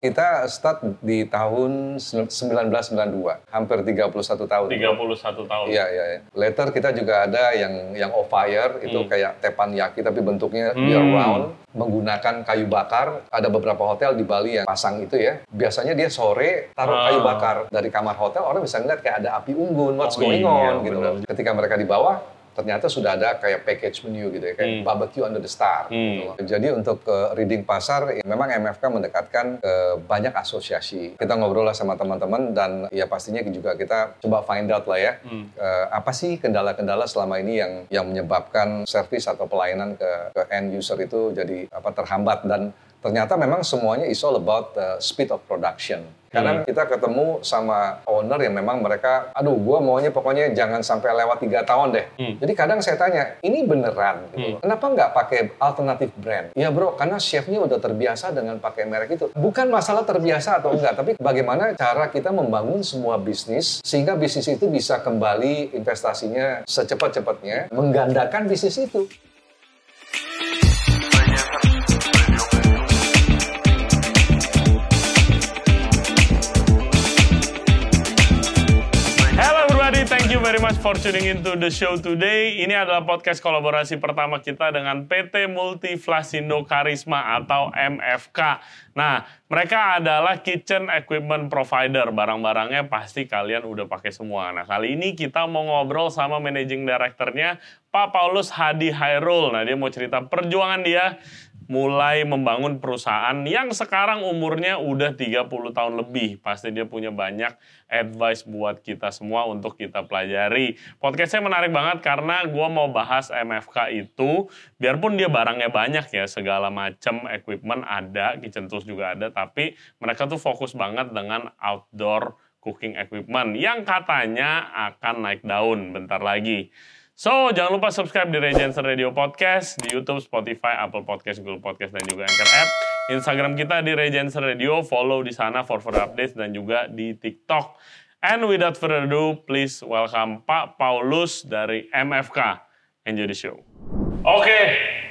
Kita start di tahun 1992, hampir 31 tahun. 31 tahun. Iya, iya, iya. Later kita juga ada yang yang off fire, itu Hmm. kayak teppanyaki tapi bentuknya Hmm. year round, menggunakan kayu bakar. Ada beberapa hotel di Bali yang pasang itu ya. Biasanya dia sore taruh Ah. kayu bakar dari kamar hotel, orang bisa ngeliat kayak ada api unggun, what's Oh, going iya, on gitu benar. loh. Ketika mereka di bawah, ternyata sudah ada kayak package menu gitu ya, kayak Hmm. barbecue under the star. Hmm. Gitu. Jadi untuk ke reading pasar, ya, memang MFK mendekatkan ke banyak asosiasi. Kita ngobrol lah sama teman-teman dan ya pastinya juga kita coba find out lah ya, Hmm. eh, apa sih kendala-kendala selama ini yang yang menyebabkan service atau pelayanan ke, ke end user itu jadi apa terhambat dan ternyata memang semuanya is all about the speed of production. Karena kita ketemu sama owner yang memang mereka, aduh, gua maunya pokoknya jangan sampai lewat tiga tahun deh. Hmm. Jadi kadang saya tanya, ini beneran gitu. loh. Kenapa nggak pakai alternatif brand? Ya bro, karena chefnya udah terbiasa dengan pakai merek itu. Bukan masalah terbiasa atau enggak, tapi bagaimana cara kita membangun semua bisnis sehingga bisnis itu bisa kembali investasinya secepat-cepatnya menggandakan bisnis itu. Very much for tuning into the show today. Ini adalah podcast kolaborasi pertama kita dengan PT Multiflasindo Karisma atau MFK. Nah, mereka adalah kitchen equipment provider. Barang-barangnya pasti kalian udah pakai semua. Nah, kali ini kita mau ngobrol sama managing directornya, Pak Paulus Hadi Hairul. Nah, dia mau cerita perjuangan dia mulai membangun perusahaan yang sekarang umurnya udah 30 tahun lebih. Pasti dia punya banyak advice buat kita semua untuk kita pelajari. Podcastnya menarik banget karena gue mau bahas MFK itu, biarpun dia barangnya banyak ya, segala macam equipment ada, kitchen tools juga ada, tapi mereka tuh fokus banget dengan outdoor cooking equipment yang katanya akan naik daun bentar lagi. So, jangan lupa subscribe di Regency Radio Podcast, di YouTube, Spotify, Apple Podcast, Google Podcast, dan juga Anchor App. Instagram kita di Regency Radio, follow di sana for further updates, dan juga di TikTok. And without further ado, please welcome Pak Paulus dari MFK. Enjoy the show. Oke,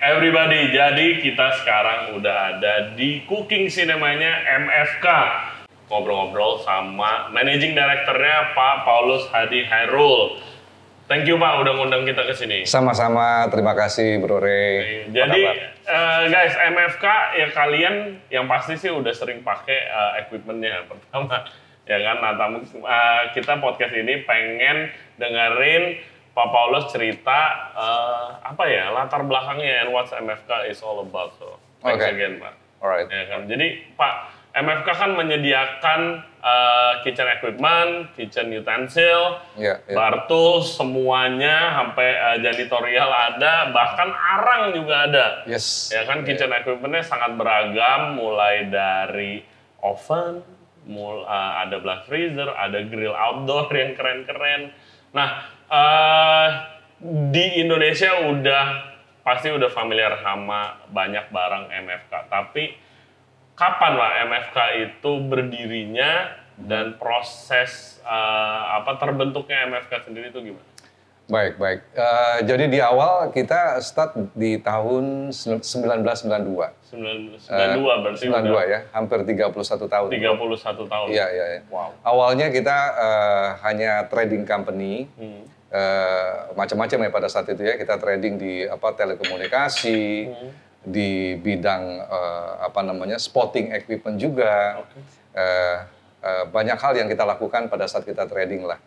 everybody. Jadi kita sekarang udah ada di cooking cinemanya MFK. Ngobrol-ngobrol sama managing directornya Pak Paulus Hadi Hairul. Thank you Pak udah ngundang kita ke sini. Sama-sama, terima kasih Bro. Apa Jadi eh, guys MFK ya kalian yang pasti sih udah sering pakai eh, equipmentnya pertama ya kan. Nah tamu eh, kita podcast ini pengen dengerin Pak Paulus cerita eh, apa ya latar belakangnya and what MFK is all about. So thanks Oke. again Pak. Alright. Ya kan. Jadi Pak MFK kan menyediakan eh, kitchen equipment, kitchen utensil, Iya, iya. bar tools semuanya sampai eh, janitorial ada, bahkan arang juga ada. Yes. Ya kan kitchen equipmentnya sangat beragam, mulai dari oven, mul eh, ada blast freezer, ada grill outdoor yang keren-keren. Nah eh, di Indonesia udah pasti udah familiar sama banyak barang MFK, tapi kapan Pak MFK itu berdirinya dan proses eh, apa terbentuknya MFK sendiri itu gimana? Baik, baik. Eh, jadi di awal kita start di tahun 1992. 92 berarti 92 udah ya, hampir 31 tahun. 31 tahun. Iya, iya, iya. Wow. Awalnya kita eh, hanya trading company, Hmm. eh, macam-macam ya pada saat itu ya. Kita trading di apa telekomunikasi, Hmm. Di bidang eh, apa namanya spotting equipment juga. Oke. Eh, eh, banyak hal yang kita lakukan pada saat kita trading lah.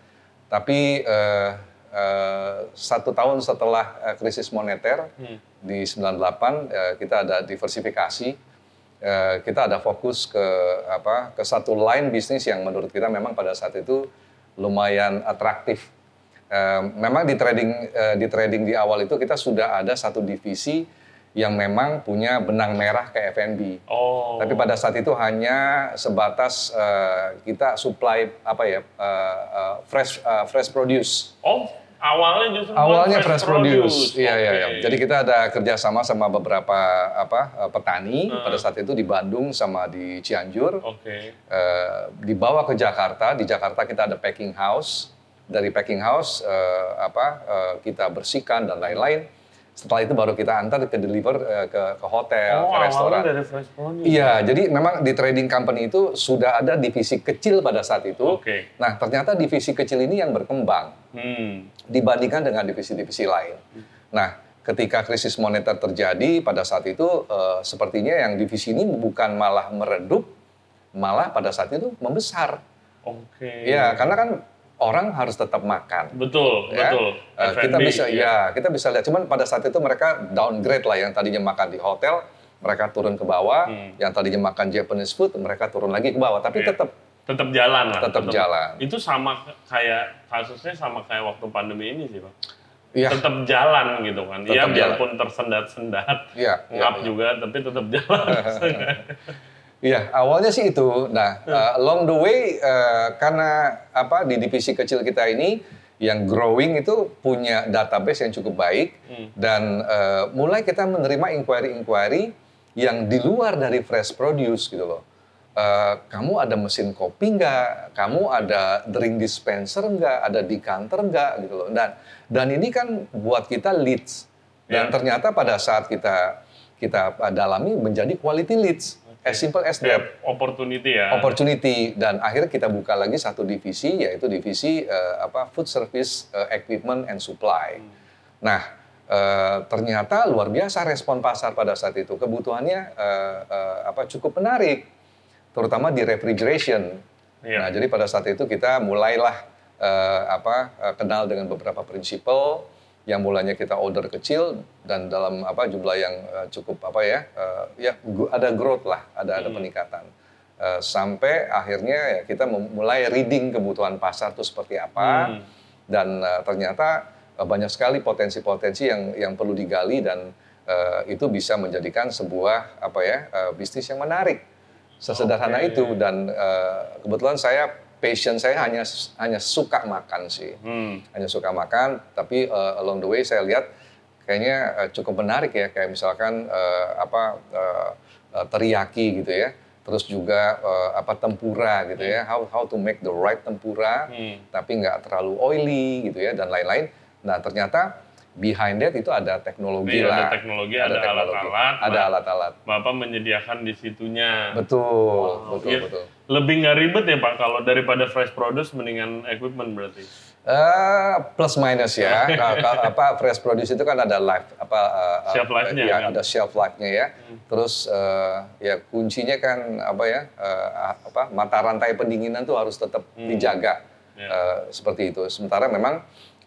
Tapi eh, eh, satu tahun setelah eh, krisis moneter Hmm. di 98 eh, kita ada diversifikasi. Eh, kita ada fokus ke apa ke satu line bisnis yang menurut kita memang pada saat itu lumayan atraktif. Eh, memang di trading eh, di trading di awal itu kita sudah ada satu divisi yang memang punya benang merah ke F&B. Oh. Tapi pada saat itu hanya sebatas eh, kita supply apa ya eh, eh, fresh eh, fresh produce. Oh, awalnya justru Awalnya fresh, produce. Iya iya iya. Oke. Jadi kita ada kerjasama sama beberapa apa petani Hmm. pada saat itu di Bandung sama di Cianjur. Oke. Eh, dibawa ke Jakarta. Di Jakarta kita ada packing house. Dari packing house eh, apa eh, kita bersihkan dan lain-lain. Setelah itu baru kita antar ke deliver uh, ke ke hotel, oh, ke restoran. dari. Iya, jadi memang di trading company itu sudah ada divisi kecil pada saat itu. Oke. Nah, ternyata divisi kecil ini yang berkembang Hmm. dibandingkan dengan divisi-divisi lain. Nah, ketika krisis moneter terjadi pada saat itu eh, sepertinya yang divisi ini bukan malah meredup, malah pada saat itu membesar. Oke. Ya, karena kan orang harus tetap makan. Betul, ya. betul. Eh, kita bisa iya. ya kita bisa lihat cuman pada saat itu mereka downgrade lah yang tadinya makan di hotel mereka turun ke bawah Hmm. yang tadinya makan Japanese food mereka turun lagi ke bawah tapi Iya. tetap tetap jalan lah. Tetap jalan. Itu sama kayak kasusnya sama kayak waktu pandemi ini sih, Pak. ya Tetap jalan gitu kan. Ya Tetap biarpun tersendat-sendat, iya, ngap iya. juga tapi tetap jalan. Iya, awalnya sih itu. Nah, uh, along the way uh, karena apa di divisi kecil kita ini yang growing itu punya database yang cukup baik dan uh, mulai kita menerima inquiry-inquiry yang di luar dari fresh produce gitu loh. Uh, kamu ada mesin kopi nggak? Kamu ada drink dispenser nggak? Ada decanter nggak? Gitu loh. Dan dan ini kan buat kita leads. Dan Ya. ternyata pada saat kita kita dalami menjadi quality leads. As simple as that Kayak opportunity ya. opportunity dan akhirnya kita buka lagi satu divisi yaitu divisi eh, apa food service eh, equipment and supply. Nah eh, ternyata luar biasa respon pasar pada saat itu kebutuhannya eh, eh, apa cukup menarik terutama di refrigeration. Iya. Nah jadi pada saat itu kita mulailah eh, apa eh, kenal dengan beberapa prinsipal yang mulanya kita order kecil dan dalam apa jumlah yang eh, cukup apa ya eh, ya ada growth lah ada ada peningkatan Eh, sampai akhirnya ya kita mulai reading kebutuhan pasar itu seperti apa Hmm. dan eh, ternyata eh, banyak sekali potensi-potensi yang yang perlu digali dan eh, itu bisa menjadikan sebuah apa ya eh, bisnis yang menarik sesederhana Oke. itu dan eh, kebetulan saya passion saya hanya hanya suka makan sih. Hmm. hanya suka makan tapi eh, along the way saya lihat kayaknya eh, cukup menarik ya. Kayak misalkan eh, apa eh, teriyaki gitu ya. Terus juga eh, apa tempura gitu ya. How how to make the right tempura Hmm. tapi nggak terlalu oily gitu ya dan lain-lain. Nah ternyata behind that itu ada teknologi Iya, ada lah teknologi, ada teknologi, alat-alat. ada alat-alat Bapak menyediakan di situnya. betul betul Iya. betul Lebih nggak ribet ya Pak kalau daripada fresh produce mendingan equipment berarti. Eh, plus minus ya. Ka- ka- apa fresh produce itu kan ada life apa eh, eh, Shelf life-nya, ya, kan? ada shelf life-nya ya. Terus eh, ya kuncinya kan apa ya? eh, apa mata rantai pendinginan tuh harus tetap dijaga. Ya. Eh, seperti itu. Sementara memang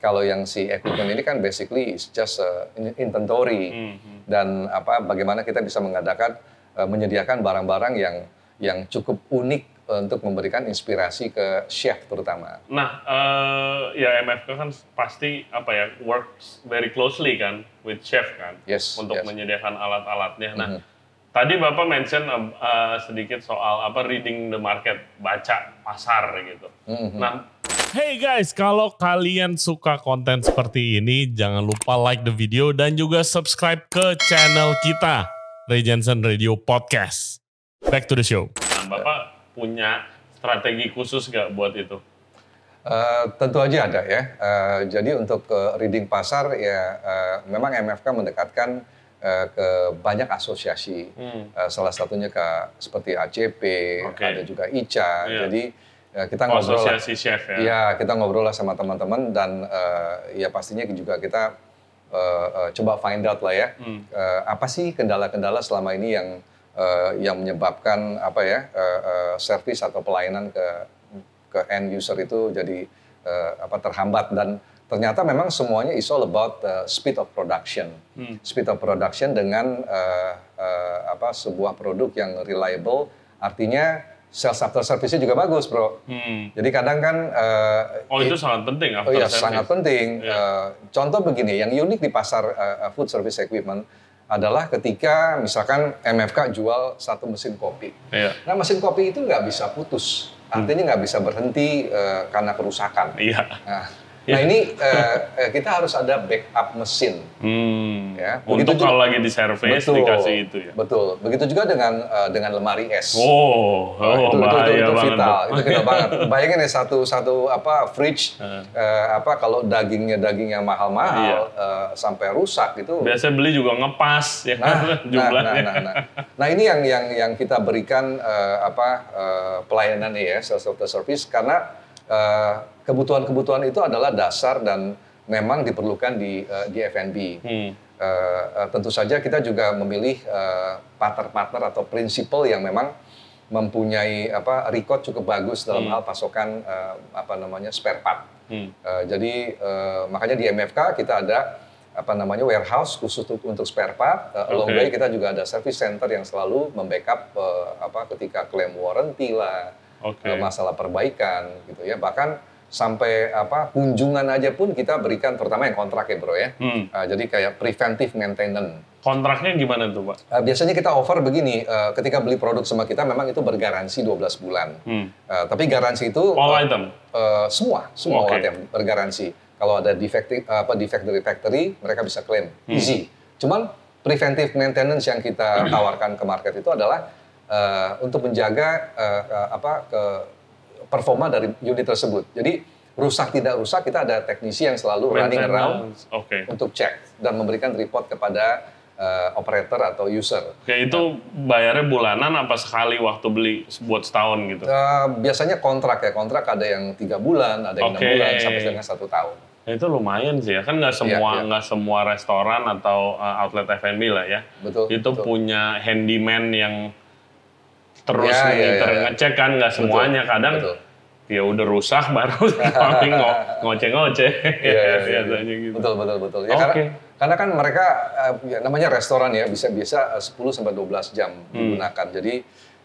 kalau yang si equipment ini kan basically is just a in- inventory Hmm, hmm. dan apa bagaimana kita bisa mengadakan eh, menyediakan barang-barang yang yang cukup unik untuk memberikan inspirasi ke chef terutama. Nah, eh, ya MFK kan pasti apa ya works very closely kan with chef kan Yes, untuk yes. menyediakan alat-alatnya. Nah, Mhm. tadi bapak mention eh, eh, sedikit soal apa reading the market, baca pasar gitu. Mhm. Nah, Hey guys, kalau kalian suka konten seperti ini, jangan lupa like the video dan juga subscribe ke channel kita, Ray Jensen Radio Podcast. Back to the show. Nah, Bapak punya strategi khusus nggak buat itu? Eh, tentu aja ada ya. Eh, jadi untuk ke reading pasar ya eh, memang MFK mendekatkan ke banyak asosiasi. Hmm. Salah satunya ke seperti ACP, Oke. ada juga ICA. Iya. Jadi eh, kita ngobrol lah. Asosiasi chef ya. Iya, kita ngobrol lah sama teman-teman dan eh, ya pastinya juga kita eh, eh, coba find out lah ya. Hmm. Eh, apa sih kendala-kendala selama ini yang eh, yang menyebabkan apa ya eh, eh, service atau pelayanan ke ke end user itu jadi eh, apa terhambat dan ternyata memang semuanya is all about eh, speed of production. Hmm. Speed of production dengan eh, eh, apa sebuah produk yang reliable artinya sales after service-nya juga bagus, Bro. Hmm. Jadi kadang kan eh, Oh itu sangat penting Oh after iya, service. sangat penting. Iya. Eh, contoh begini, yang unik di pasar eh, food service equipment adalah ketika misalkan MFK jual satu mesin kopi. Iya. Nah mesin kopi itu nggak bisa putus, artinya nggak bisa berhenti eh, karena kerusakan. Iya. Nah, Nah ini uh, kita harus ada backup mesin. Hmm. Ya, Untuk begitu kalau juga- lagi di servis Betul, dikasih itu ya. Betul. Begitu juga dengan uh, dengan lemari es. Oh, oh, Nah, itu, itu, bahaya itu, itu banget. vital, itu vital banget. Bayangin ya satu satu apa fridge eh, apa kalau dagingnya daging yang mahal-mahal eh, sampai rusak itu. Biasa beli juga ngepas ya Nah, kan nah, jumlahnya. nah, nah, nah. Nah, ini yang yang yang kita berikan eh, apa eh, pelayanan ya the service karena kebutuhan-kebutuhan itu adalah dasar dan memang diperlukan di eh, di F&B. Hmm. Eh, eh, tentu saja kita juga memilih eh, partner-partner atau prinsipal yang memang mempunyai apa record cukup bagus dalam hal pasokan eh, apa namanya spare part. Hmm. Eh, jadi eh, makanya di MFK kita ada apa namanya warehouse khusus untuk, untuk spare part. Eh, along the way kita juga ada service center yang selalu membackup eh, apa ketika klaim warranty lah, Eh, masalah perbaikan gitu ya. Bahkan sampai apa kunjungan aja pun kita berikan terutama yang kontrak ya bro ya. Hmm. Eh, jadi kayak preventive maintenance. Kontraknya gimana tuh Pak? Eh, biasanya kita offer begini, eh, ketika beli produk sama kita memang itu bergaransi 12 bulan. Hmm. Eh, tapi garansi itu All eh, item? eh, semua, semua Oke. item bergaransi. Kalau ada defect apa defect dari factory, mereka bisa klaim Hmm. easy. Cuman preventive maintenance yang kita tawarkan ke market itu adalah eh, untuk menjaga eh, apa ke performa dari unit tersebut. Jadi rusak tidak rusak kita ada teknisi yang selalu running around. Oke. untuk cek dan memberikan report kepada eh, operator atau user. Oke, itu bayarnya bulanan apa sekali waktu beli buat setahun gitu? Eh, biasanya kontrak ya kontrak ada yang tiga bulan, ada yang enam Oke. bulan sampai dengan satu tahun. Ya, itu lumayan sih ya, kan nggak semua iya. nggak semua restoran atau uh, outlet F&B lah ya. Betul, Itu betul. punya handyman yang terus Ya, ya, monitor ya, ya. ngecek kan nggak semuanya kadang betul. ya udah rusak baru paling ngo- ngoceh-ngoceh Iya, iya, iya, iya. biasanya gitu. Betul betul betul. Ya, Oke. karena karena kan mereka eh, ya, namanya restoran ya bisa bisa eh, 10 sampai 12 jam digunakan. Jadi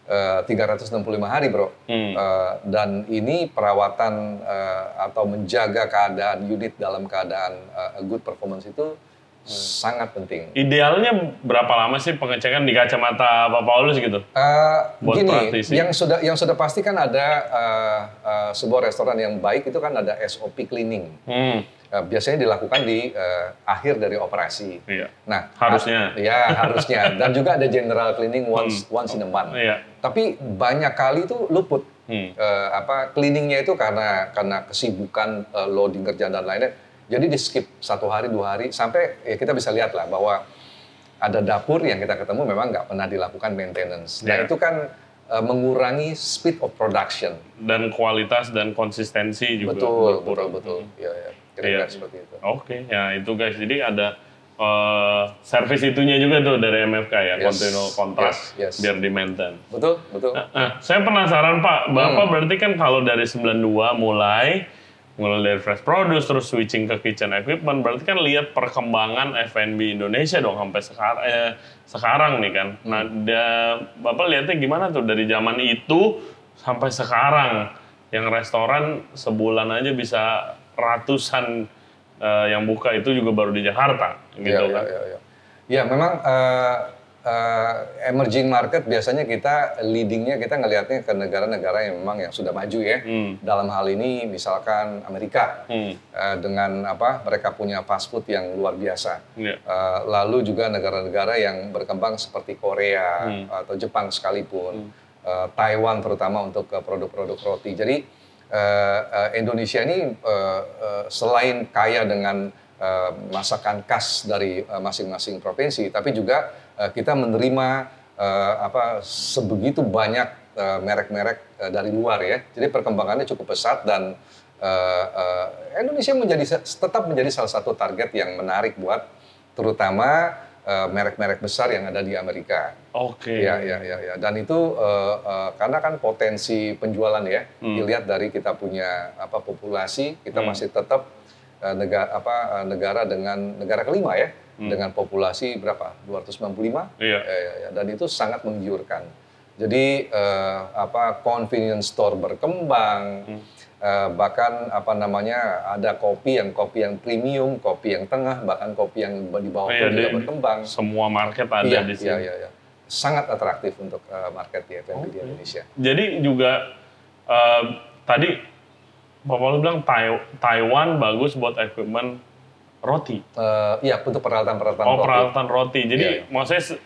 eh, 365 hari, Bro. Hmm. Eh, dan ini perawatan eh, atau menjaga keadaan unit dalam keadaan eh, good performance itu sangat penting. Idealnya berapa lama sih pengecekan di kacamata Pak Paulus gitu? Eh, Buat gini, praktisi. yang sudah yang sudah pasti kan ada eh, eh, sebuah restoran yang baik itu kan ada SOP cleaning. Hmm, Eh, biasanya dilakukan di eh, akhir dari operasi. iya. Nah, Harusnya. a- Ya, harusnya. Dan juga ada general cleaning once once in a month. Iya. Tapi banyak kali tuh luput. Hmm. Eh, apa cleaningnya itu karena karena kesibukan eh, loading kerjaan dan lainnya. Jadi di skip satu hari dua hari sampai ya kita bisa lihat lah bahwa ada dapur yang kita ketemu memang nggak pernah dilakukan maintenance. Nah Iya. itu kan eh, mengurangi speed of production. Dan kualitas dan konsistensi juga betul, betul, berkurang. betul. Ya, ya. Kira-kira Iya. seperti itu. Oke, ya itu guys. Jadi ada eh, servis itunya juga tuh dari MFK ya, Yes, continual kontrak yes, yes. biar di maintain. Betul, betul. Nah, saya penasaran Pak, Bapak Hmm. berarti kan kalau dari 92 mulai mulai dari fresh produce terus switching ke kitchen equipment, berarti kan lihat perkembangan F&B Indonesia dong sampai sekarang eh, sekarang nih kan. Nah, da- Bapak lihatnya gimana tuh dari zaman itu sampai sekarang yang restoran sebulan aja bisa ratusan eh, yang buka itu juga baru di Jakarta gitu ya, kan. Ya, ya, ya, memang eh, eh, emerging market biasanya kita leadingnya kita ngelihatnya ke negara-negara yang memang yang sudah maju ya. Hmm. Dalam hal ini misalkan Amerika Hmm. eh, dengan apa mereka punya fast food yang luar biasa. Iya. Eh, lalu juga negara-negara yang berkembang seperti Korea Hmm. atau Jepang sekalipun, Eh, Taiwan terutama untuk produk-produk roti. Jadi eh, eh, Indonesia ini eh, eh, selain kaya dengan eh, masakan khas dari masing-masing provinsi, tapi juga eh, kita menerima eh, apa sebegitu banyak eh, merek-merek eh, dari luar ya. Jadi perkembangannya cukup pesat dan eh, eh, Indonesia menjadi tetap menjadi salah satu target yang menarik buat terutama merek-merek besar yang ada di Amerika. Oke. Ya, ya, ya, ya. Dan itu eh, eh, karena kan potensi penjualan ya, dilihat dari kita punya apa populasi, kita masih tetap negara apa eh, negara dengan negara kelima ya, dengan populasi berapa? 295. Iya. Ya, ya, ya. Dan itu sangat menggiurkan. Jadi eh, apa convenience store berkembang, eh, bahkan apa namanya ada kopi yang kopi yang premium, kopi yang tengah, bahkan kopi yang di bawah Oh, pun iya, juga di- berkembang. Semua market ada Iya, di sini. iya, iya, iya. Sangat atraktif untuk uh, market di F&B di Oke. Indonesia. Jadi juga eh, tadi Bapak lu bilang Tai- Taiwan bagus buat equipment roti. Eh, Iya, untuk peralatan-peralatan Oh, roti. peralatan roti. Jadi Iya. maksudnya se-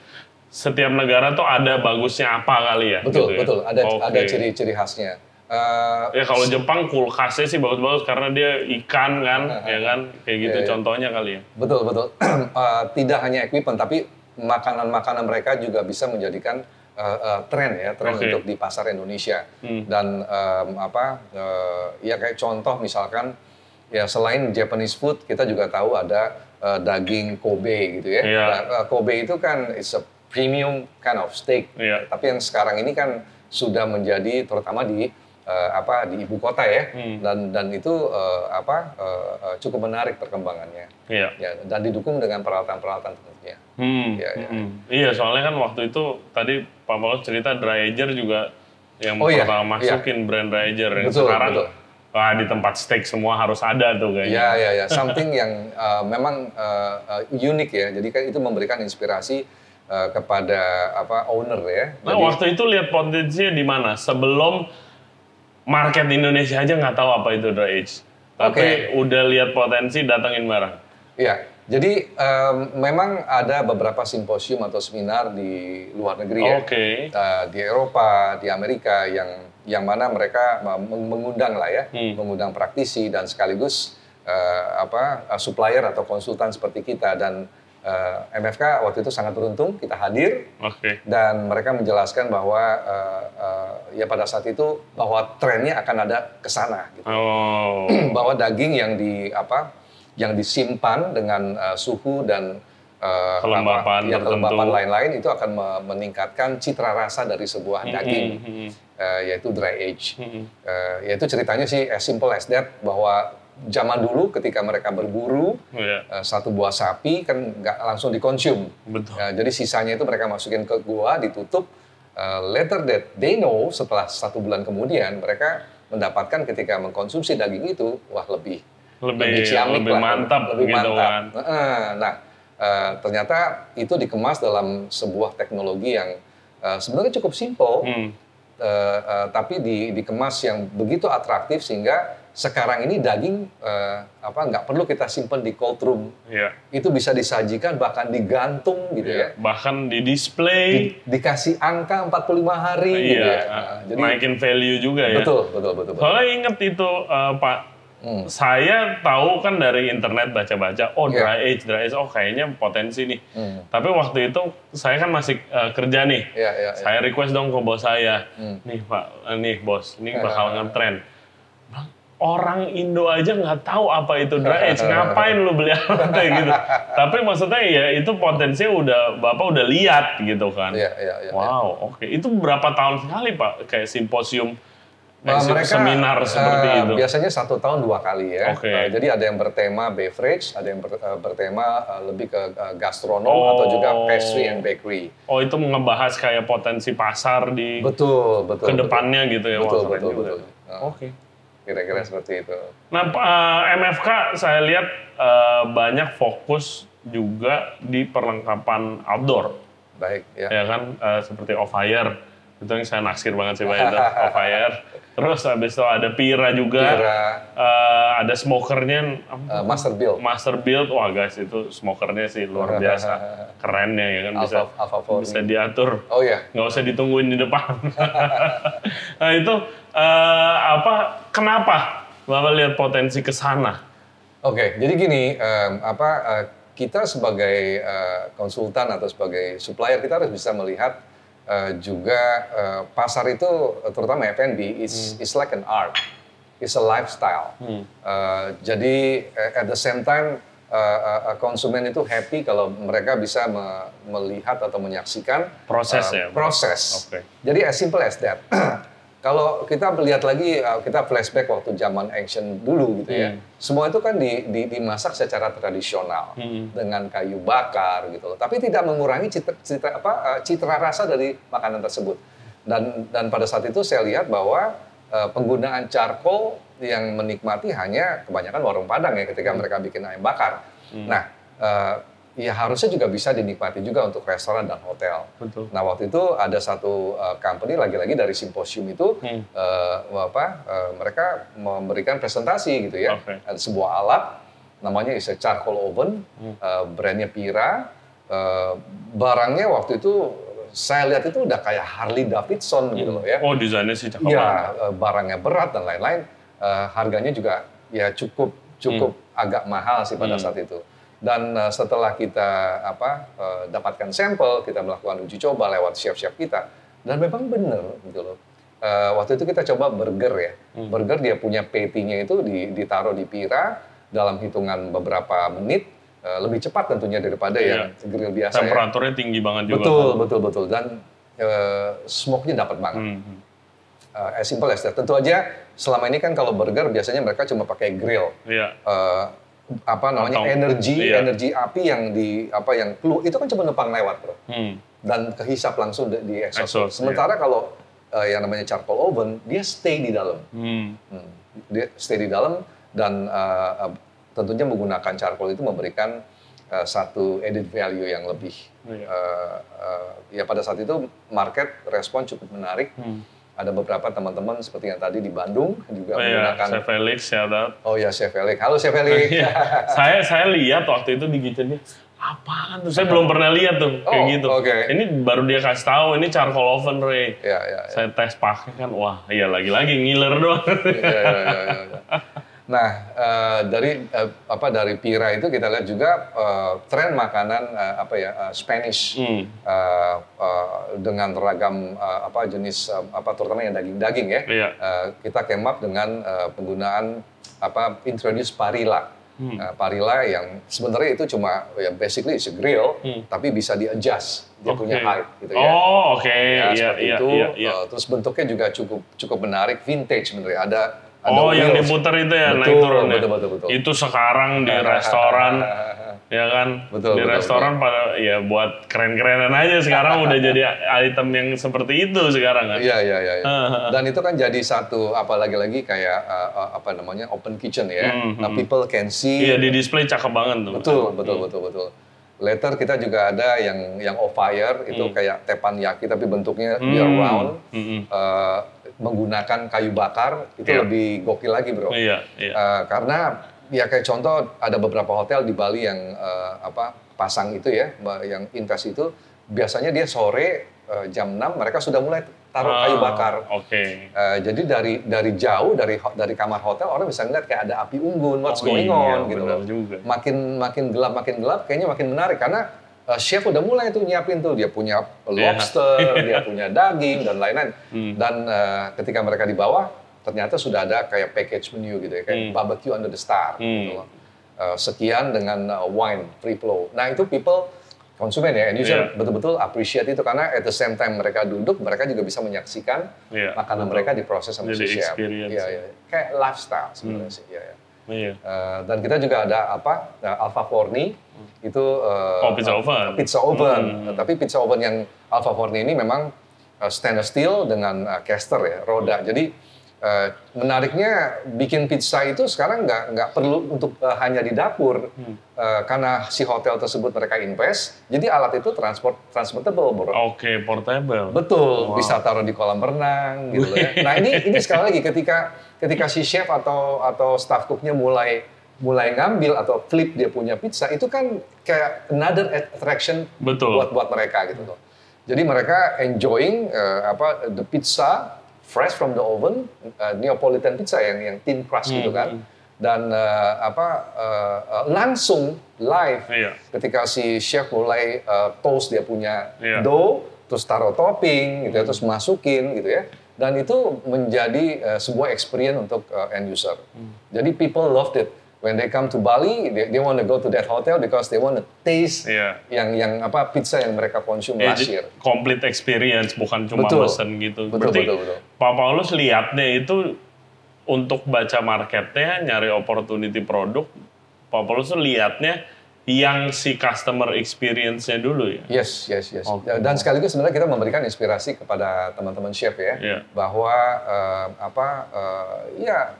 setiap negara tuh ada bagusnya apa kali ya? Betul, gitu ya? betul. Ada Oke. ada ciri-ciri khasnya. Eh, Ya kalau Jepang kulkasnya sih bagus-bagus karena dia ikan kan, ya kan, kayak gitu Iya, iya. contohnya kali ya. Betul betul. Eh, tidak hanya equipment tapi makanan-makanan mereka juga bisa menjadikan eh, eh, tren ya tren Oke. untuk di pasar Indonesia. Hmm. Dan em, apa eh, ya kayak contoh misalkan ya selain Japanese food kita juga tahu ada eh, daging Kobe gitu ya. Iya. Nah, Kobe itu kan it's a premium kind of steak. Iya. Tapi yang sekarang ini kan sudah menjadi terutama di eh, apa di ibu kota ya. Hmm. Dan dan itu eh, apa eh, eh, cukup menarik perkembangannya Iya. ya dan didukung dengan peralatan-peralatan tentunya. Hmm, Iya, iya. hmm. Iya, soalnya kan waktu itu tadi Pak Paulus cerita dry ager juga yang Oh, iya, pertama iya. masukin brand dry ager yang Betul, sekarang betul. wah di tempat steak semua harus ada tuh kayaknya. Ya ya ya, something yang uh, memang uh, uh, unik ya. Jadi kan itu memberikan inspirasi uh, kepada apa owner ya. Nah, Jadi, waktu itu lihat potensinya di mana? Sebelum market Indonesia aja nggak tahu apa itu dry age. Tapi udah lihat potensi datangin barang. Iya. Jadi um, memang ada beberapa simposium atau seminar di luar negeri ya. Oke. Uh, di Eropa, di Amerika yang yang mana mereka meng- mengundang lah ya, Hmm. mengundang praktisi dan sekaligus uh, apa uh, supplier atau konsultan seperti kita dan uh, MFK waktu itu sangat beruntung kita hadir Oke. dan mereka menjelaskan bahwa uh, uh, ya pada saat itu bahwa trennya akan ada ke sana gitu. Oh. bahwa daging yang di apa yang disimpan dengan uh, suhu dan uh, Kelembapan apa, ya, kelembapan lain-lain itu akan me- meningkatkan citra rasa dari sebuah daging Hmm, uh, yaitu dry age. hmm, Uh, yaitu ceritanya sih as simple as that bahwa zaman dulu ketika mereka berburu Iya, uh, satu buah sapi kan nggak langsung dikonsum. betul. Ya, jadi sisanya itu mereka masukin ke gua, ditutup. Uh, later that they know setelah satu bulan kemudian mereka mendapatkan ketika mengkonsumsi daging itu wah lebih Lebih ciamik lebih lah, mantap lebih gitu mantap. kan. Heeh, Nah, uh, ternyata itu dikemas dalam sebuah teknologi yang uh, sebenarnya cukup simple, Hmm. uh, uh, tapi di, dikemas yang begitu atraktif sehingga sekarang ini daging uh, apa nggak perlu kita simpan di cold room Iya. itu bisa disajikan bahkan digantung gitu ya. Bahkan di display. Di- dikasih angka 45 hari gitu Iya, ya. Nah, jadi naikin value juga ya. betul, betul, betul, betul. Soalnya inget itu eh, Pak, Hmm. saya tahu kan dari internet baca-baca, oh Iya. dry age, dry age, oh kayaknya potensi nih. Hmm. Tapi waktu itu saya kan masih eh, kerja nih. Iya, iya, iya. Saya request dong ke bos saya, Hmm. nih Pak, eh, nih bos, ini bakal ngetren. Orang Indo aja nggak tahu apa itu dry age, ngapain lu beli alat kayak gitu. Tapi maksudnya ya itu potensinya udah bapak udah lihat gitu kan. Iya, iya, iya. Wow, oke. Itu berapa tahun sekali Pak kayak simposium, Nah, eh, seminar seperti eh, itu? Biasanya satu tahun dua kali ya. Oke. Eh, jadi ada yang bertema beverage, ada yang ber- eh, bertema lebih ke gastronom Oh. atau juga pastry and bakery. Oh itu ngebahas kayak potensi pasar di Betul, betul. ke depannya gitu ya? Betul, betul, juga. betul. Nah, Oke. Kira-kira seperti itu. Nah Pak, eh, MFK saya lihat eh, banyak fokus juga di perlengkapan outdoor, Baik, ya. ya kan Eh, seperti off fire itu yang saya naksir banget sih Pak itu off fire. Terus habis itu ada Pira juga, Kira Eh, ada smokernya eh, master build. Master Build, wah guys itu smokernya sih luar biasa kerennya ya kan bisa Alpha, Alpha bisa diatur Oh ya, nggak usah ditungguin di depan. nah itu eh, apa? Kenapa bapak lihat potensi ke sana? Oke, jadi gini, em, apa eh, kita sebagai eh, konsultan atau sebagai supplier kita harus bisa melihat eh, juga eh, pasar itu eh, terutama F&B is is like an art, it's a lifestyle. Eh, jadi eh, at the same time eh, eh, konsumen itu happy kalau mereka bisa me- melihat atau menyaksikan Proses eh, ya? proses. Oke. Jadi as simple as that. Kalau kita melihat lagi, uh, kita flashback waktu zaman ancient dulu gitu ya, Hmm. semua itu kan di, di- dimasak secara tradisional Hmm. dengan kayu bakar gitu loh. Tapi tidak mengurangi citra, citra apa uh, citra rasa dari makanan tersebut. Dan dan pada saat itu saya lihat bahwa uh, penggunaan charcoal yang menikmati hanya kebanyakan warung padang ya ketika Hmm. mereka bikin ayam bakar. Nah, uh, ya harusnya juga bisa dinikmati juga untuk restoran dan hotel. Betul. Nah waktu itu ada satu uh, company lagi-lagi dari simposium itu Hmm. uh, apa uh, mereka memberikan presentasi gitu ya. Oke. Ada sebuah alat namanya is a charcoal oven, Hmm. uh, brandnya Pira. Uh, barangnya waktu itu saya lihat itu udah kayak Harley Davidson gitu loh ya. Oh desainnya sih cakep banget. Ya, eh, barangnya berat dan lain-lain, eh, harganya juga ya cukup cukup agak mahal sih pada Hmm. saat itu. Dan eh, setelah kita apa eh, dapatkan sampel, kita melakukan uji coba lewat chef-chef kita, dan memang benar gitu loh. Eh, waktu itu kita coba burger ya, Hmm. burger dia punya patty-nya itu di- ditaruh di pira dalam hitungan beberapa menit, eh, lebih cepat tentunya daripada Iya. yang grill biasa ya. Temperaturnya tinggi banget juga. Betul, betul, betul. Dan eh, smoke-nya dapat banget. Hmm. Uh, as simple as that. Tentu aja selama ini kan kalau burger biasanya mereka cuma pakai grill. Iya. Uh, apa namanya Atau- energi iya. energi api yang di apa yang keluar itu kan cuma numpang lewat bro Hmm. dan kehisap langsung di, di exhaust. Exhaust, Sementara kalau uh, yang namanya charcoal oven dia stay di dalam, Hmm. Hmm. dia stay di dalam dan uh, uh, tentunya menggunakan charcoal itu memberikan uh, satu added value yang lebih. Iya. Uh, uh, ya pada saat itu market respon cukup menarik. Hmm. Ada beberapa teman-teman seperti yang tadi di Bandung juga Oh iya, menggunakan. Chef Felix out. Oh ya Chef Felix. Halo Chef Felix. Iya. saya saya lihat waktu itu di kitchennya apaan tuh? Saya belum pernah lihat tuh kayak Oh, gitu. oke. Ini baru dia kasih tahu ini charcoal oven Ray. ya ya. ya. Saya tes pakai kan, wah iya lagi-lagi ngiler doang. Ya, ya, ya, ya, ya. Nah eh, dari eh, apa dari Pira itu kita lihat juga eh, tren makanan apa ya Spanish Hmm. dengan ragam apa jenis apa terutama yang daging-daging ya. Iya. Kita up dengan penggunaan apa introduce parilla. Hmm. Parilla yang sebenarnya itu cuma ya basically is a grill Hmm. tapi bisa di adjust dia Oke. punya height gitu ya. Oh oke, Ya, iya seperti iya itu. iya. iya. Eh, terus bentuknya juga cukup cukup menarik, vintage sebenarnya. Ada ada Oh yang diputer itu ya naik Betul, turun ya. betul, betul, betul. Itu sekarang di restoran ya kan Betul, di betul, restoran pada ya buat keren-kerenan aja sekarang udah jadi item yang seperti itu sekarang kan. Iya, iya, iya. iya. Dan itu kan jadi satu apalagi lagi kayak eh, apa namanya open kitchen ya. Hmm, Nah, people can see. Iya di display cakep banget tuh. Betul, betul, betul, betul. Later kita juga ada yang yang off fire itu kayak teppanyaki tapi bentuknya dia Hmm. round. Hmm, eh, menggunakan kayu bakar itu Iya. lebih gokil lagi, Bro. Iya iya. Eh, karena ya kayak contoh ada beberapa hotel di Bali yang eh, apa pasang itu ya, yang invest itu biasanya dia sore eh, jam 6 mereka sudah mulai taruh kayu Ah, bakar. Oke. Eh, jadi dari dari jauh dari dari kamar hotel orang bisa ngeliat kayak ada api unggun, what's Oh going iya, on gitu loh. juga. Makin makin gelap makin gelap kayaknya makin menarik karena eh, chef udah mulai tuh nyiapin tuh dia punya Iya. lobster, dia punya daging dan lain-lain. Hmm. Dan eh, ketika mereka di bawah ternyata sudah ada kayak package menu gitu ya kayak Hmm. barbecue under the star Hmm. gitu loh. Eh, sekian dengan eh, wine free flow. Nah itu people konsumen ya, end user Iya. betul-betul appreciate itu karena at the same time mereka duduk, mereka juga bisa menyaksikan Iya, makanan betul. mereka diproses sama Jadi si chef. Iya, iya. Kayak lifestyle sebenarnya sih. Iya, iya. Iya. Eh, dan kita juga ada apa eh, Alpha Forni itu eh, Oh, pizza oven. pizza oven. Hmm. Tapi pizza oven yang Alpha Forni ini memang eh, stainless steel dengan eh, caster ya roda. Jadi eh, menariknya bikin pizza itu sekarang nggak nggak perlu untuk eh, hanya di dapur Hmm. Eh, karena si hotel tersebut mereka invest. Jadi alat itu transport transportable bro. Oke, portable. Betul, bisa taruh di kolam renang gitu ya. Nah ini ini sekali lagi ketika ketika si chef atau atau staff cooknya mulai mulai ngambil atau flip dia punya pizza itu kan kayak another attraction Betul. buat buat mereka gitu loh. Jadi mereka enjoying eh, apa the pizza fresh from the oven, eh, Neapolitan pizza yang yang thin crust gitu Hmm, kan. Dan eh, apa eh, eh, langsung live Iya. ketika si chef mulai uh, toast dia punya Iya. dough, terus taruh topping gitu ya, terus masukin gitu ya. Dan itu menjadi uh, sebuah experience untuk uh, end user. Jadi people loved it. When they come to Bali, they, they want to go to that hotel because they want to taste Iya. yang yang apa pizza yang mereka konsum Ya, last year. complete experience bukan cuma Betul. pesen gitu. Betul, Berarti betul, betul. Pak Paulus lihatnya itu untuk baca marketnya, nyari opportunity produk. Pak Paulus tuh lihatnya yang si customer experience-nya dulu ya. Yes, yes, yes. Oke. Dan sekaligus sebenarnya kita memberikan inspirasi kepada teman-teman chef ya, Iya. bahwa eh, apa eh, ya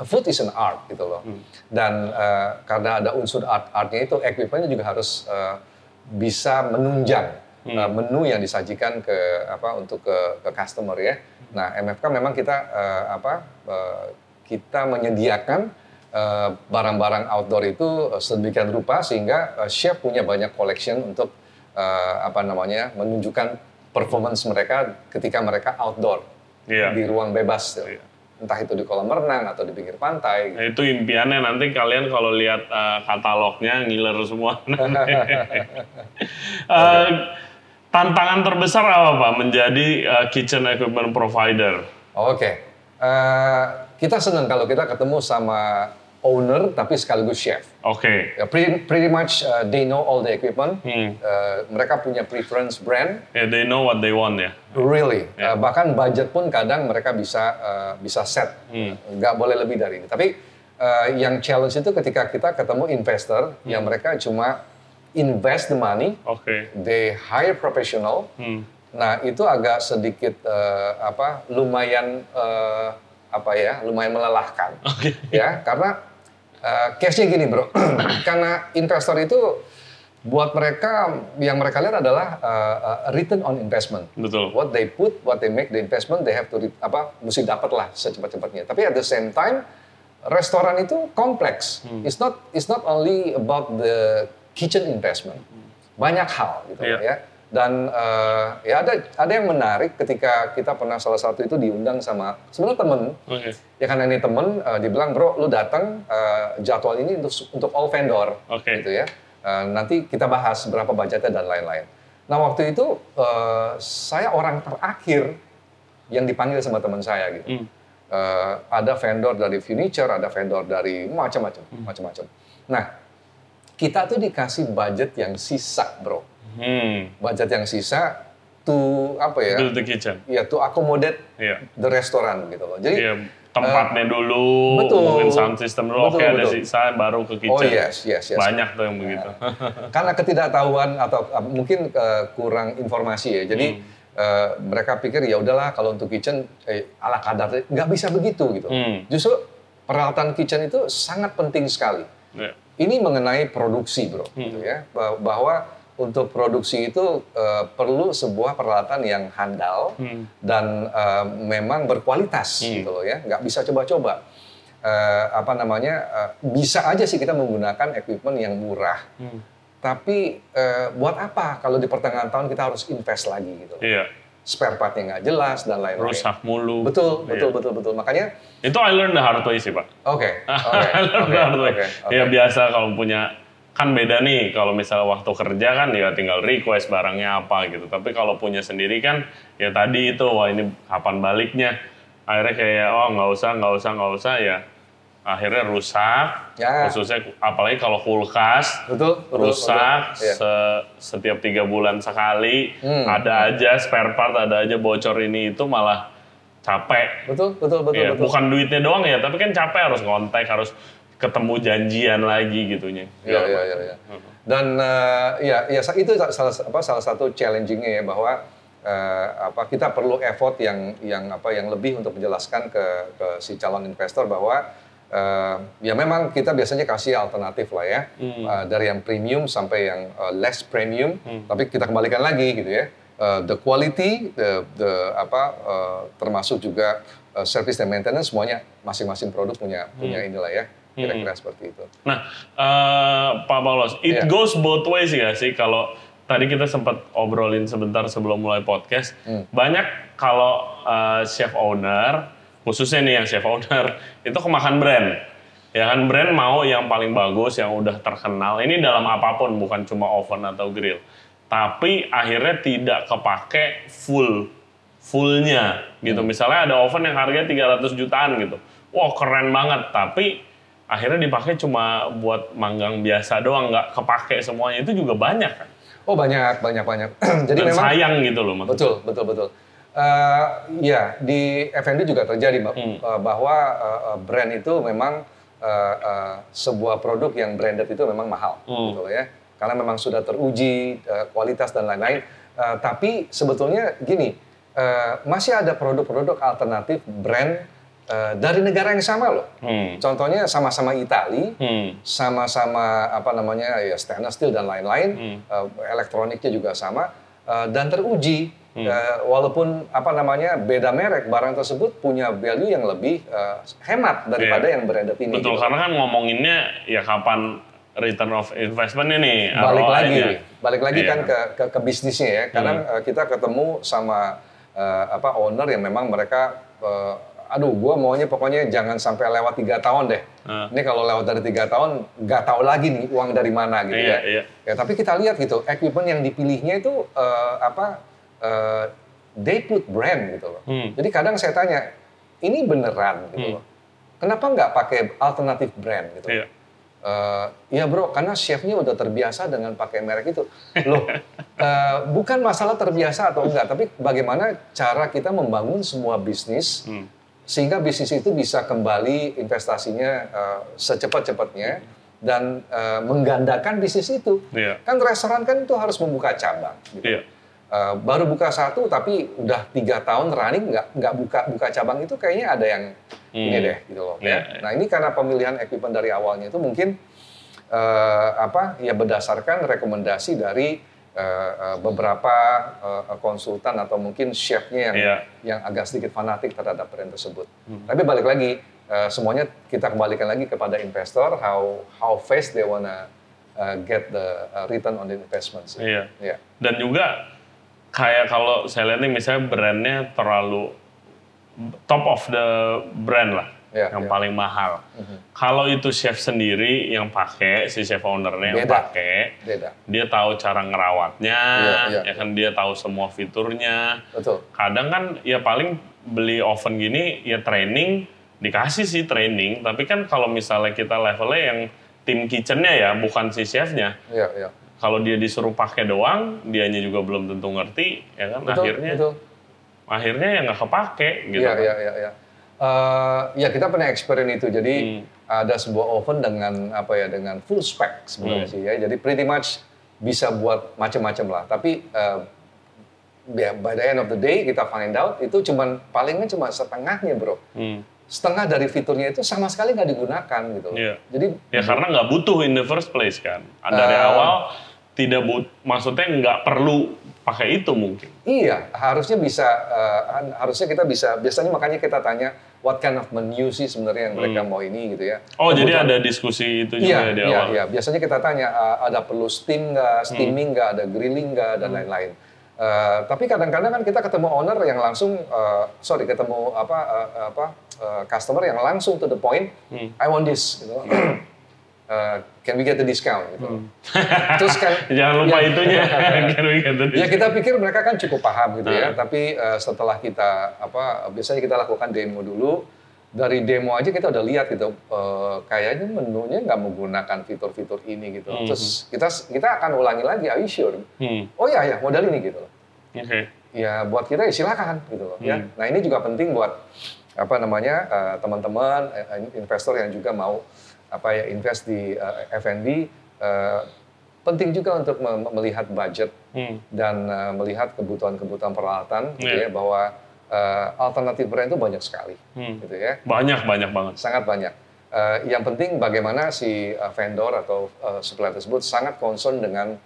food is an art gitu loh. Dan uh, karena ada unsur art-artnya itu, equipmentnya juga harus uh, bisa menunjang uh, menu yang disajikan ke apa untuk ke, ke customer ya. Nah MFK memang kita uh, apa uh, kita menyediakan uh, barang-barang outdoor itu uh, sedemikian rupa sehingga uh, chef punya banyak collection untuk uh, apa namanya menunjukkan performance mereka ketika mereka outdoor Iya. di ruang bebas. tuh. Iya. Entah itu di kolam renang atau di pinggir pantai. Nah, itu impiannya nanti kalian kalau lihat uh, katalognya ngiler semua. Uh, Tantangan terbesar apa Pak menjadi uh, kitchen equipment provider? Oke, Eh, kita senang kalau kita ketemu sama owner tapi sekaligus chef. Oke, Ya, pretty, pretty much uh, they know all the equipment. Hmm. Uh, mereka punya preference brand, yeah, they know what they want ya. really. Ya. Uh, bahkan budget pun kadang mereka bisa uh, bisa set, Hmm. nggak boleh lebih dari ini. Tapi uh, yang challenge itu ketika kita ketemu investor Hmm. yang mereka cuma invest the money, Oke. they hire professional. Hmm. Nah itu agak sedikit uh, apa lumayan uh, apa ya lumayan melelahkan Oke. ya karena uh, case-nya gini bro. Karena investor itu buat mereka yang mereka lihat adalah uh, uh, return on investment. Betul. what they put what they make the investment they have to apa mesti dapat lah secepat-cepatnya. Tapi at the same time restoran itu kompleks. It's not it's not only about the kitchen investment. Banyak hal gitu Iya. ya dan eh, ya ada ada yang menarik ketika kita pernah salah satu itu diundang sama sebenarnya temen Oke. ya karena ini temen eh, dibilang bro lu datang eh, jadwal ini untuk untuk all vendor Oke. gitu ya Eh, nanti kita bahas berapa budgetnya dan lain-lain nah waktu itu eh, saya orang terakhir yang dipanggil sama teman saya gitu Hmm. Eh, ada vendor dari furniture ada vendor dari macam-macam Hmm. macam-macam nah kita tuh dikasih budget yang sisa bro Hmm. budget yang sisa to apa ya Build the kitchen. ya to accommodate Iya. the restaurant gitu loh jadi Iya, tempatnya dulu, betul. mungkin sound system dulu, oke ada betul. sisa, baru ke Oh kitchen. yes, yes, yes. Banyak tuh yang begitu. Karena ketidaktahuan atau uh, mungkin uh, kurang informasi ya. Jadi Hmm. uh, mereka pikir ya udahlah kalau untuk kitchen eh, ala kadar nggak bisa begitu gitu. Hmm. Justru peralatan kitchen itu sangat penting sekali. Iya. Ini mengenai produksi bro, Hmm. gitu ya. Bah- Bahwa untuk produksi itu uh, perlu sebuah peralatan yang handal Hmm. dan uh, memang berkualitas gitu loh ya. Nggak bisa coba-coba. Uh, apa namanya? uh, bisa aja sih kita menggunakan equipment yang murah. Hmm. Tapi eh, buat apa kalau di pertengahan tahun kita harus invest lagi gitu? Iya, Spare partnya nggak jelas dan lain-lain. rusak mulu. Betul, betul, Iya. betul, betul. Makanya, Itu I learned the hard way sih, Pak. oke, oke, I learned oke, the hard way. oke, oke. Ya biasa kalau punya kan beda nih kalau misalnya waktu kerja kan ya tinggal request barangnya apa gitu. Tapi kalau punya sendiri kan ya tadi itu wah ini kapan baliknya. Akhirnya kayak oh nggak usah nggak usah nggak usah ya. Akhirnya rusak. Ya. Khususnya apalagi kalau kulkas Betul, betul, rusak betul. Iya. se- setiap tiga bulan sekali Hmm. ada aja spare part ada aja bocor ini itu malah capek Betul, betul, betul, Iya, betul. bukan duitnya doang ya, tapi kan capek harus ngontek, harus ketemu janjian lagi gitunya. Iya, iya, iya. iya. Dan eh, ya, ya itu salah apa salah satu challengingnya ya bahwa eh, apa kita perlu effort yang yang apa yang lebih untuk menjelaskan ke ke si calon investor bahwa eh, ya memang kita biasanya kasih alternatif lah ya Eh, dari yang premium sampai yang eh, less premium, tapi kita kembalikan lagi gitu ya. Eh, the quality, the, the apa eh, termasuk juga eh, service dan maintenance semuanya masing-masing produk punya punya inilah ya kira-kira seperti itu. Nah, eh, Pak Paulos, it Iya. goes both ways ya sih kalau tadi kita sempat obrolin sebentar sebelum mulai podcast. Hmm. Banyak kalau eh, chef owner, khususnya nih yang chef owner, itu kemakan brand. Ya kan brand mau yang paling bagus, yang udah terkenal. Ini dalam apa pun, bukan cuma oven atau grill. Tapi akhirnya tidak kepake full fullnya gitu. Hmm. Misalnya ada oven yang harganya 300 jutaan gitu. Wah keren banget, tapi akhirnya dipakai cuma buat manggang biasa doang, nggak kepake semuanya. Itu juga banyak kan. Oh banyak, banyak, banyak. Jadi Dan memang sayang gitu loh maksudnya. betul, betul, betul. Eh, ya di F&B juga terjadi Mbak, Hmm. eh, bahwa eh, brand itu memang eh, eh, sebuah produk yang branded itu memang mahal, Hmm. gitu ya. Karena memang sudah teruji kualitas dan lain-lain. Eh, tapi sebetulnya gini, eh, masih ada produk-produk alternatif brand uh, dari negara yang sama loh. Hmm. Contohnya sama-sama Itali, Hmm. sama-sama apa namanya ya stainless steel dan lain-lain, Hmm. uh, elektroniknya juga sama uh, dan teruji. Uh, walaupun apa namanya beda merek, barang tersebut punya value yang lebih uh, hemat daripada Iya. yang branded ini. Betul, gitu. karena kan ngomonginnya ya kapan return of investment ini balik lagi, ROI-nya. balik lagi Iya. kan ke, ke ke bisnisnya ya. Kadang Hmm. kita ketemu sama uh, apa owner yang memang mereka, uh, aduh, gue maunya pokoknya jangan sampai lewat tiga tahun deh. Hmm. Ini kalau lewat dari tiga tahun, nggak tahu lagi nih uang dari mana gitu Iya, ya. iya. Ya tapi kita lihat gitu, equipment yang dipilihnya itu uh, apa? uh, they put brand gitu loh. Hmm. Jadi kadang saya tanya, ini beneran gitu Hmm. loh. Kenapa nggak pakai alternatif brand gitu? Iya. Eh, Iya bro, karena chefnya udah terbiasa dengan pakai merek itu. Loh, eh, bukan masalah terbiasa atau enggak, tapi bagaimana cara kita membangun semua bisnis Hmm. Sehingga bisnis itu bisa kembali investasinya eh, secepat-cepatnya dan eh, menggandakan bisnis itu. Iya. Kan restoran kan itu harus membuka cabang. Gitu. Iya. Eh, baru buka satu tapi udah tiga tahun running nggak nggak buka buka cabang itu kayaknya ada yang ini Hmm. deh gitu loh. Iya, ya. iya. Nah ini karena pemilihan equipment dari awalnya itu mungkin eh, apa ya berdasarkan rekomendasi dari eh, eh, beberapa eh, konsultan atau mungkin chefnya yang Iya. yang agak sedikit fanatik terhadap brand tersebut. Hmm. Tapi balik lagi semuanya kita kembalikan lagi kepada investor how how fast they wanna get the return on the investment. sih. Iya. Iya. Dan juga kayak kalau saya lihat nih misalnya brandnya terlalu top of the brand lah, Iya, yang iya. paling mahal. Kalau itu chef sendiri yang pakai, si chef ownernya yang pakai, dia tahu cara ngerawatnya, Iya, iya. ya kan dia tahu semua fiturnya. Betul. Kadang kan ya paling beli oven gini ya training dikasih sih training, tapi kan kalau misalnya kita levelnya yang tim kitchennya ya bukan si chefnya. Iya, iya. Kalau dia disuruh pakai doang, dianya juga belum tentu ngerti, ya kan? Betul, akhirnya, betul. akhirnya ya nggak kepake, gitu. Iya, kan. iya, iya, Eh, ya kita pernah experience itu. Jadi Hmm. ada sebuah oven dengan apa ya dengan full spec sebenarnya Hmm. sih ya. Jadi pretty much bisa buat macam-macam lah. Tapi eh, ya by the end of the day kita find out itu cuman palingnya cuma setengahnya bro. Hmm. Setengah dari fiturnya itu sama sekali nggak digunakan gitu. Iya. Jadi Ya karena nggak butuh in the first place kan. Dari Eh. awal tidak but, maksudnya nggak perlu pakai itu mungkin. Iya, harusnya bisa, eh, harusnya kita bisa, biasanya makanya kita tanya, what kind of menu sih sebenarnya yang mereka mau ini gitu ya. Oh jadi Kebutuhan- ada diskusi itu Iya, juga di iya, awal. iya. Biasanya kita tanya, uh, ada perlu steam nggak, steaming nggak, ada grilling nggak, dan lain-lain. Uh, tapi kadang-kadang kan kita ketemu owner yang langsung, uh, sorry, ketemu apa, uh, apa uh, customer yang langsung to the point, I want this, gitu. Uh, can we get the discount? Gitu. Terus kan, Jangan lupa ya, itunya. Kan begitu. ya kita pikir mereka kan cukup paham gitu ya, Nah. tapi uh, setelah kita apa, biasanya kita lakukan demo dulu. Dari demo aja kita udah lihat gitu, uh, kayaknya menunya nggak menggunakan fitur-fitur ini gitu. Terus kita kita akan ulangi lagi, are you sure? Hmm. Oh ya ya, model ini gitu loh. Oke. Ya buat kita ya silakan gitu loh ya. Hmm. Nah ini juga penting buat apa namanya uh, teman-teman uh, investor yang juga mau apa ya invest di uh, F&B uh, penting juga untuk me- melihat budget Hmm. dan uh, melihat kebutuhan-kebutuhan peralatan gitu Iya. ya bahwa uh, alternatif brand itu banyak sekali Hmm. gitu ya Banyak banyak banget. sangat banyak Uh, yang penting bagaimana si uh, vendor atau uh, supplier tersebut sangat concern dengan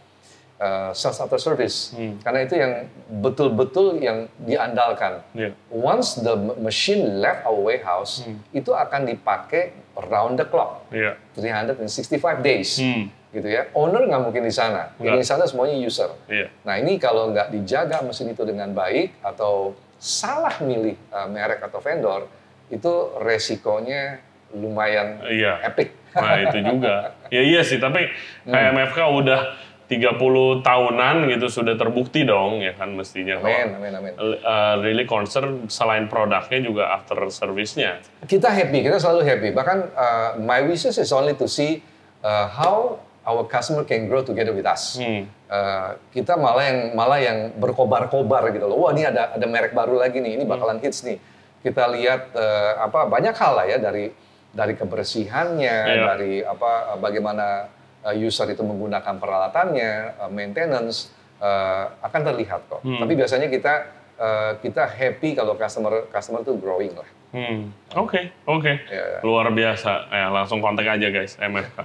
uh, sales after service Hmm. karena itu yang betul-betul yang diandalkan Iya. once the machine left our warehouse Hmm. itu akan dipakai round the clock Iya. 365 days Hmm. gitu ya owner nggak mungkin di sana di sana semuanya user Iya. Nah ini kalau nggak dijaga mesin itu dengan baik atau salah milih uh, merek atau vendor, itu resikonya lumayan Iya. epic. Nah itu juga. Ya iya sih, tapi kayak Hmm. MFK udah 30 tahunan gitu sudah terbukti dong ya kan mestinya. Amin, amin, amin. uh, really concern selain produknya juga after service-nya. Kita happy, kita selalu happy. Bahkan uh, my wishes is only to see uh, how our customer can grow together with us. Hmm. Uh, kita malah yang malah yang berkobar-kobar gitu loh. Wah ini ada ada merek baru lagi nih, ini Hmm. bakalan hits nih. Kita lihat uh, apa banyak hal lah ya dari dari kebersihannya, Iya. dari apa bagaimana user itu menggunakan peralatannya, uh, maintenance uh, akan terlihat kok. Hmm. Tapi biasanya kita uh, kita happy kalau customer customer itu growing lah. Hmm. Oke, oke. Ya. Luar biasa. Ya, langsung kontak aja guys, MFK.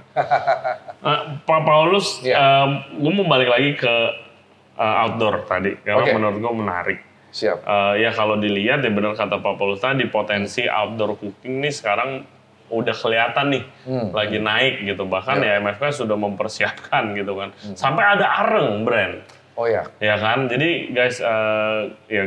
Eh, Pak Paulus, Ya. gue mau balik lagi ke eh, outdoor tadi, karena Oke. menurut gue menarik. Siap. Eh, ya kalau dilihat ya benar kata Pak Paulus tadi, potensi outdoor cooking nih sekarang udah kelihatan nih, Hmm. lagi naik gitu. Bahkan ya, MFK sudah mempersiapkan gitu kan. Hmm. Sampai ada areng brand. Oh ya. Ya kan, jadi guys, eh, ya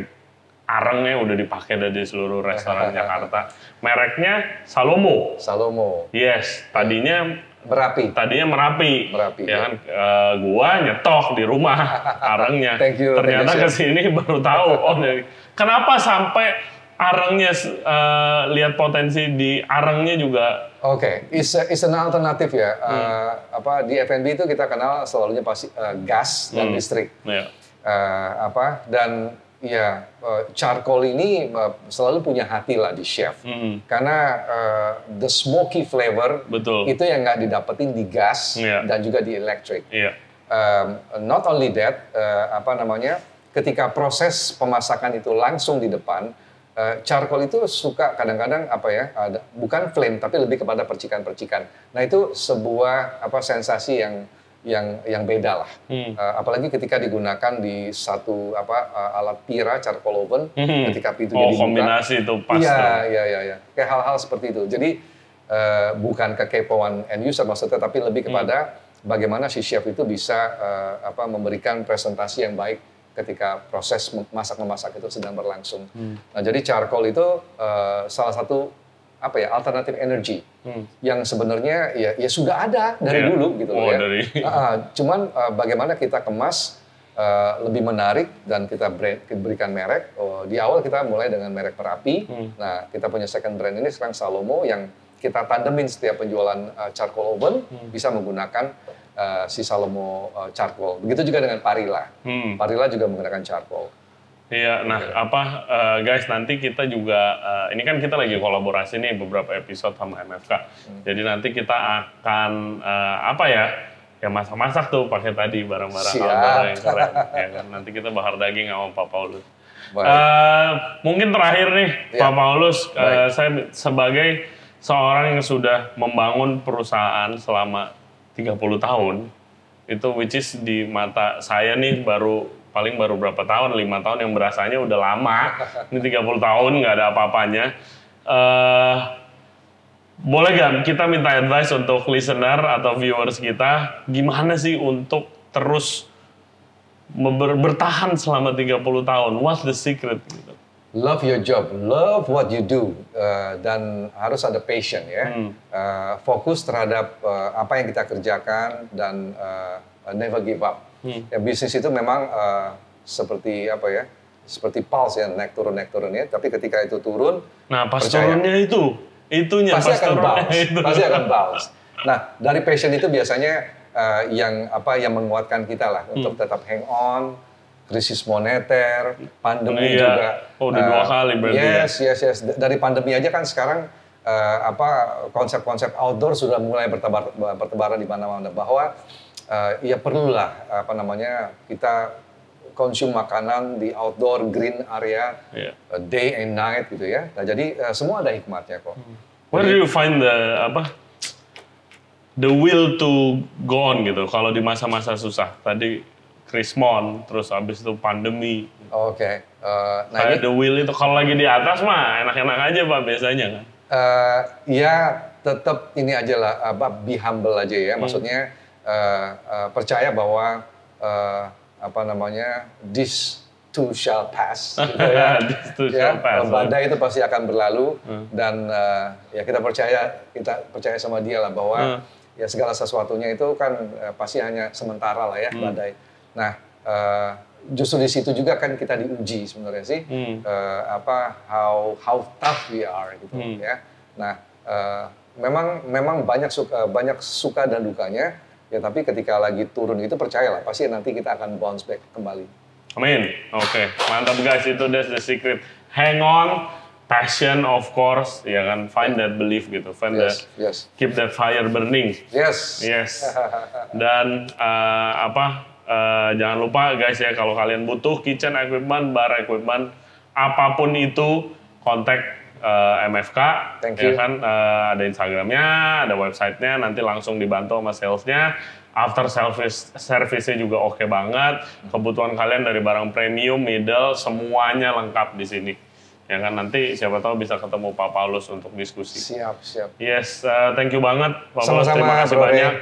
arengnya udah dipakai dari seluruh restoran Jakarta. Mereknya Salomo. Salomo. Yes, tadinya Merapi. tadinya Merapi. Merapi, Ya ya. kan, eh, gua nyetok di rumah arengnya. Thank you, Ternyata ke sini baru tahu. Oh, dari- kenapa sampai arengnya eh, lihat potensi di arengnya juga Oke, is is an alternatif ya. Hmm. Eh, apa di F&B itu kita kenal selalunya pasti eh, gas dan Hmm. listrik. ya, Eh, apa dan ya eh, charcoal ini eh, selalu punya hati lah di chef. mm, Karena eh, the smoky flavor betul. itu yang nggak didapetin di gas Iya. dan juga di electric. Iya. Um, not only that, eh, apa namanya, ketika proses pemasakan itu langsung di depan, eh, charcoal itu suka kadang-kadang apa ya, ada, bukan flame tapi lebih kepada percikan-percikan. Nah itu sebuah apa sensasi yang yang yang beda lah. Hmm. Eh, apalagi ketika digunakan di satu apa eh, alat pira charcoal oven, Hmm. ketika itu Oh, jadi buka, kombinasi itu pas. Iya, iya, iya, iya. Kayak hal-hal seperti itu. Jadi eh, bukan kekepoan end user maksudnya, tapi lebih kepada bagaimana si chef itu bisa eh, apa memberikan presentasi yang baik ketika proses masak memasak itu sedang berlangsung. Nah, jadi charcoal itu eh, salah satu apa ya alternatif energi Hmm. yang sebenarnya ya ya sudah ada dari Iya. dulu gitu Oh, loh ya. dari- Ah, cuman eh, bagaimana kita kemas eh, lebih menarik dan kita brand, berikan merek. Oh, di awal kita mulai dengan merek Merapi. Hmm. Nah, kita punya second brand ini sekarang Salomo yang kita tandemin setiap penjualan eh, charcoal oven Hmm. bisa menggunakan eh, si Salomo eh, charcoal. Begitu juga dengan Parila. Hmm. Parila juga menggunakan charcoal. Iya, nah apa eh, guys nanti kita juga eh, ini kan kita lagi kolaborasi nih beberapa episode sama MFK. Hmm. Jadi nanti kita akan eh, apa ya? Ya masak-masak tuh pakai tadi barang-barang outdoor yang keren. ya kan? Nanti kita bahar daging sama Pak Paulus. Baik. Eh, mungkin terakhir nih Ya. Pak Paulus, Baik. saya sebagai seorang yang sudah membangun perusahaan selama 30 tahun, itu which is di mata saya nih baru paling baru berapa tahun, lima tahun yang berasanya udah lama, ini 30 tahun nggak ada apa-apanya. Eh, boleh gak kita minta advice untuk listener atau viewers kita, gimana sih untuk terus ber- bertahan selama 30 tahun? What's the secret? Gitu. Love your job, love what you do, eh, dan harus ada passion ya. Hmm. Eh, fokus terhadap eh, apa yang kita kerjakan dan eh, never give up. Hmm. Ya, bisnis itu memang eh, seperti apa ya? Seperti pulse ya, naik turun naik turun ya. Tapi ketika itu turun, Nah, pas Percaya. turunnya itu, itunya pasti pas akan bounce, itu. pasti akan bounce. Nah, dari passion itu biasanya eh, yang apa yang menguatkan kita lah untuk tetap hang on. Krisis moneter, pandemi Iya. juga. Oh, udah dua Eh, kali berarti ya. Yes, yes, yes. Dari pandemi aja kan sekarang eh, apa konsep-konsep outdoor sudah mulai bertebar bertebaran di mana-mana bahwa eh, ya perlulah apa namanya kita konsum makanan di outdoor green area Iya. eh, day and night gitu ya. Nah, jadi eh, semua ada hikmatnya kok. Where do you find the apa? The will to go on gitu. Kalau di masa-masa susah, tadi Krismon, terus habis itu pandemi. Oke. Eh, nah Kayak ini the will itu kalau lagi di atas mah enak-enak aja pak biasanya kan. eh, ya tetap ini aja lah apa be humble aja ya. Maksudnya eh, eh, percaya bahwa eh, apa namanya this too shall pass gitu ya. This too ya, shall pass. badai itu pasti akan berlalu dan eh, ya kita percaya kita percaya sama dia lah bahwa Hmm. ya segala sesuatunya itu kan eh, pasti hanya sementara lah ya Hmm. badai. Nah eh, justru di situ juga kan kita diuji sebenarnya sih Hmm. eh, apa how how tough we are gitu Hmm. ya. Nah eh, memang memang banyak suka banyak suka dan dukanya ya tapi ketika lagi turun itu percayalah pasti nanti kita akan bounce back kembali. Amin. Oke, mantap guys. Itu that's the secret. Hang on, passion of course, ya kan. Find that belief gitu. Find that, Yes, yes, keep that fire burning. yes. Yes. Dan eh, apa? Eh, jangan lupa guys ya kalau kalian butuh kitchen equipment, bar equipment, apa pun itu, kontak uh, MFK. Thank ya you. kan uh, ada Instagramnya, ada websitenya. Nanti langsung dibantu sama salesnya. After service service-nya juga oke banget. Kebutuhan kalian dari barang premium, middle, semuanya lengkap di sini. Ya kan nanti siapa tahu bisa ketemu Pak Paulus untuk diskusi. Siap, siap. Yes, uh, thank you banget Pak Paulus. Terima kasih Bro banyak.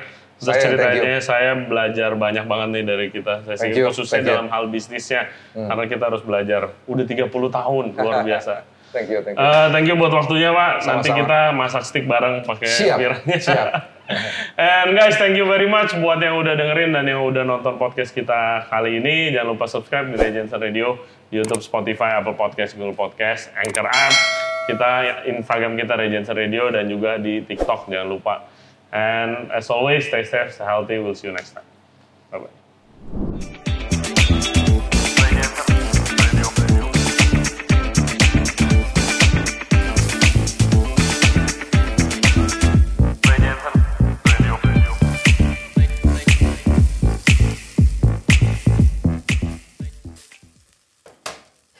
Terus Saya, ceritanya saya belajar banyak banget nih dari kita. Saya sih you, khususnya thank you. dalam hal bisnisnya. Karena kita harus belajar. Udah 30 tahun, luar biasa. Thank you, thank you. Eh, thank you buat waktunya Pak. Nanti Sama-sama. kita masak stick bareng pakai Siap, siap. And guys, thank you very much buat yang udah dengerin dan yang udah nonton podcast kita kali ini. Jangan lupa subscribe di Regency Radio, di YouTube, Spotify, Apple Podcast, Google Podcast, Anchor App. Kita Instagram kita Regency Radio dan juga di TikTok jangan lupa. And as always, stay safe, stay healthy. We'll see you next time. Bye bye.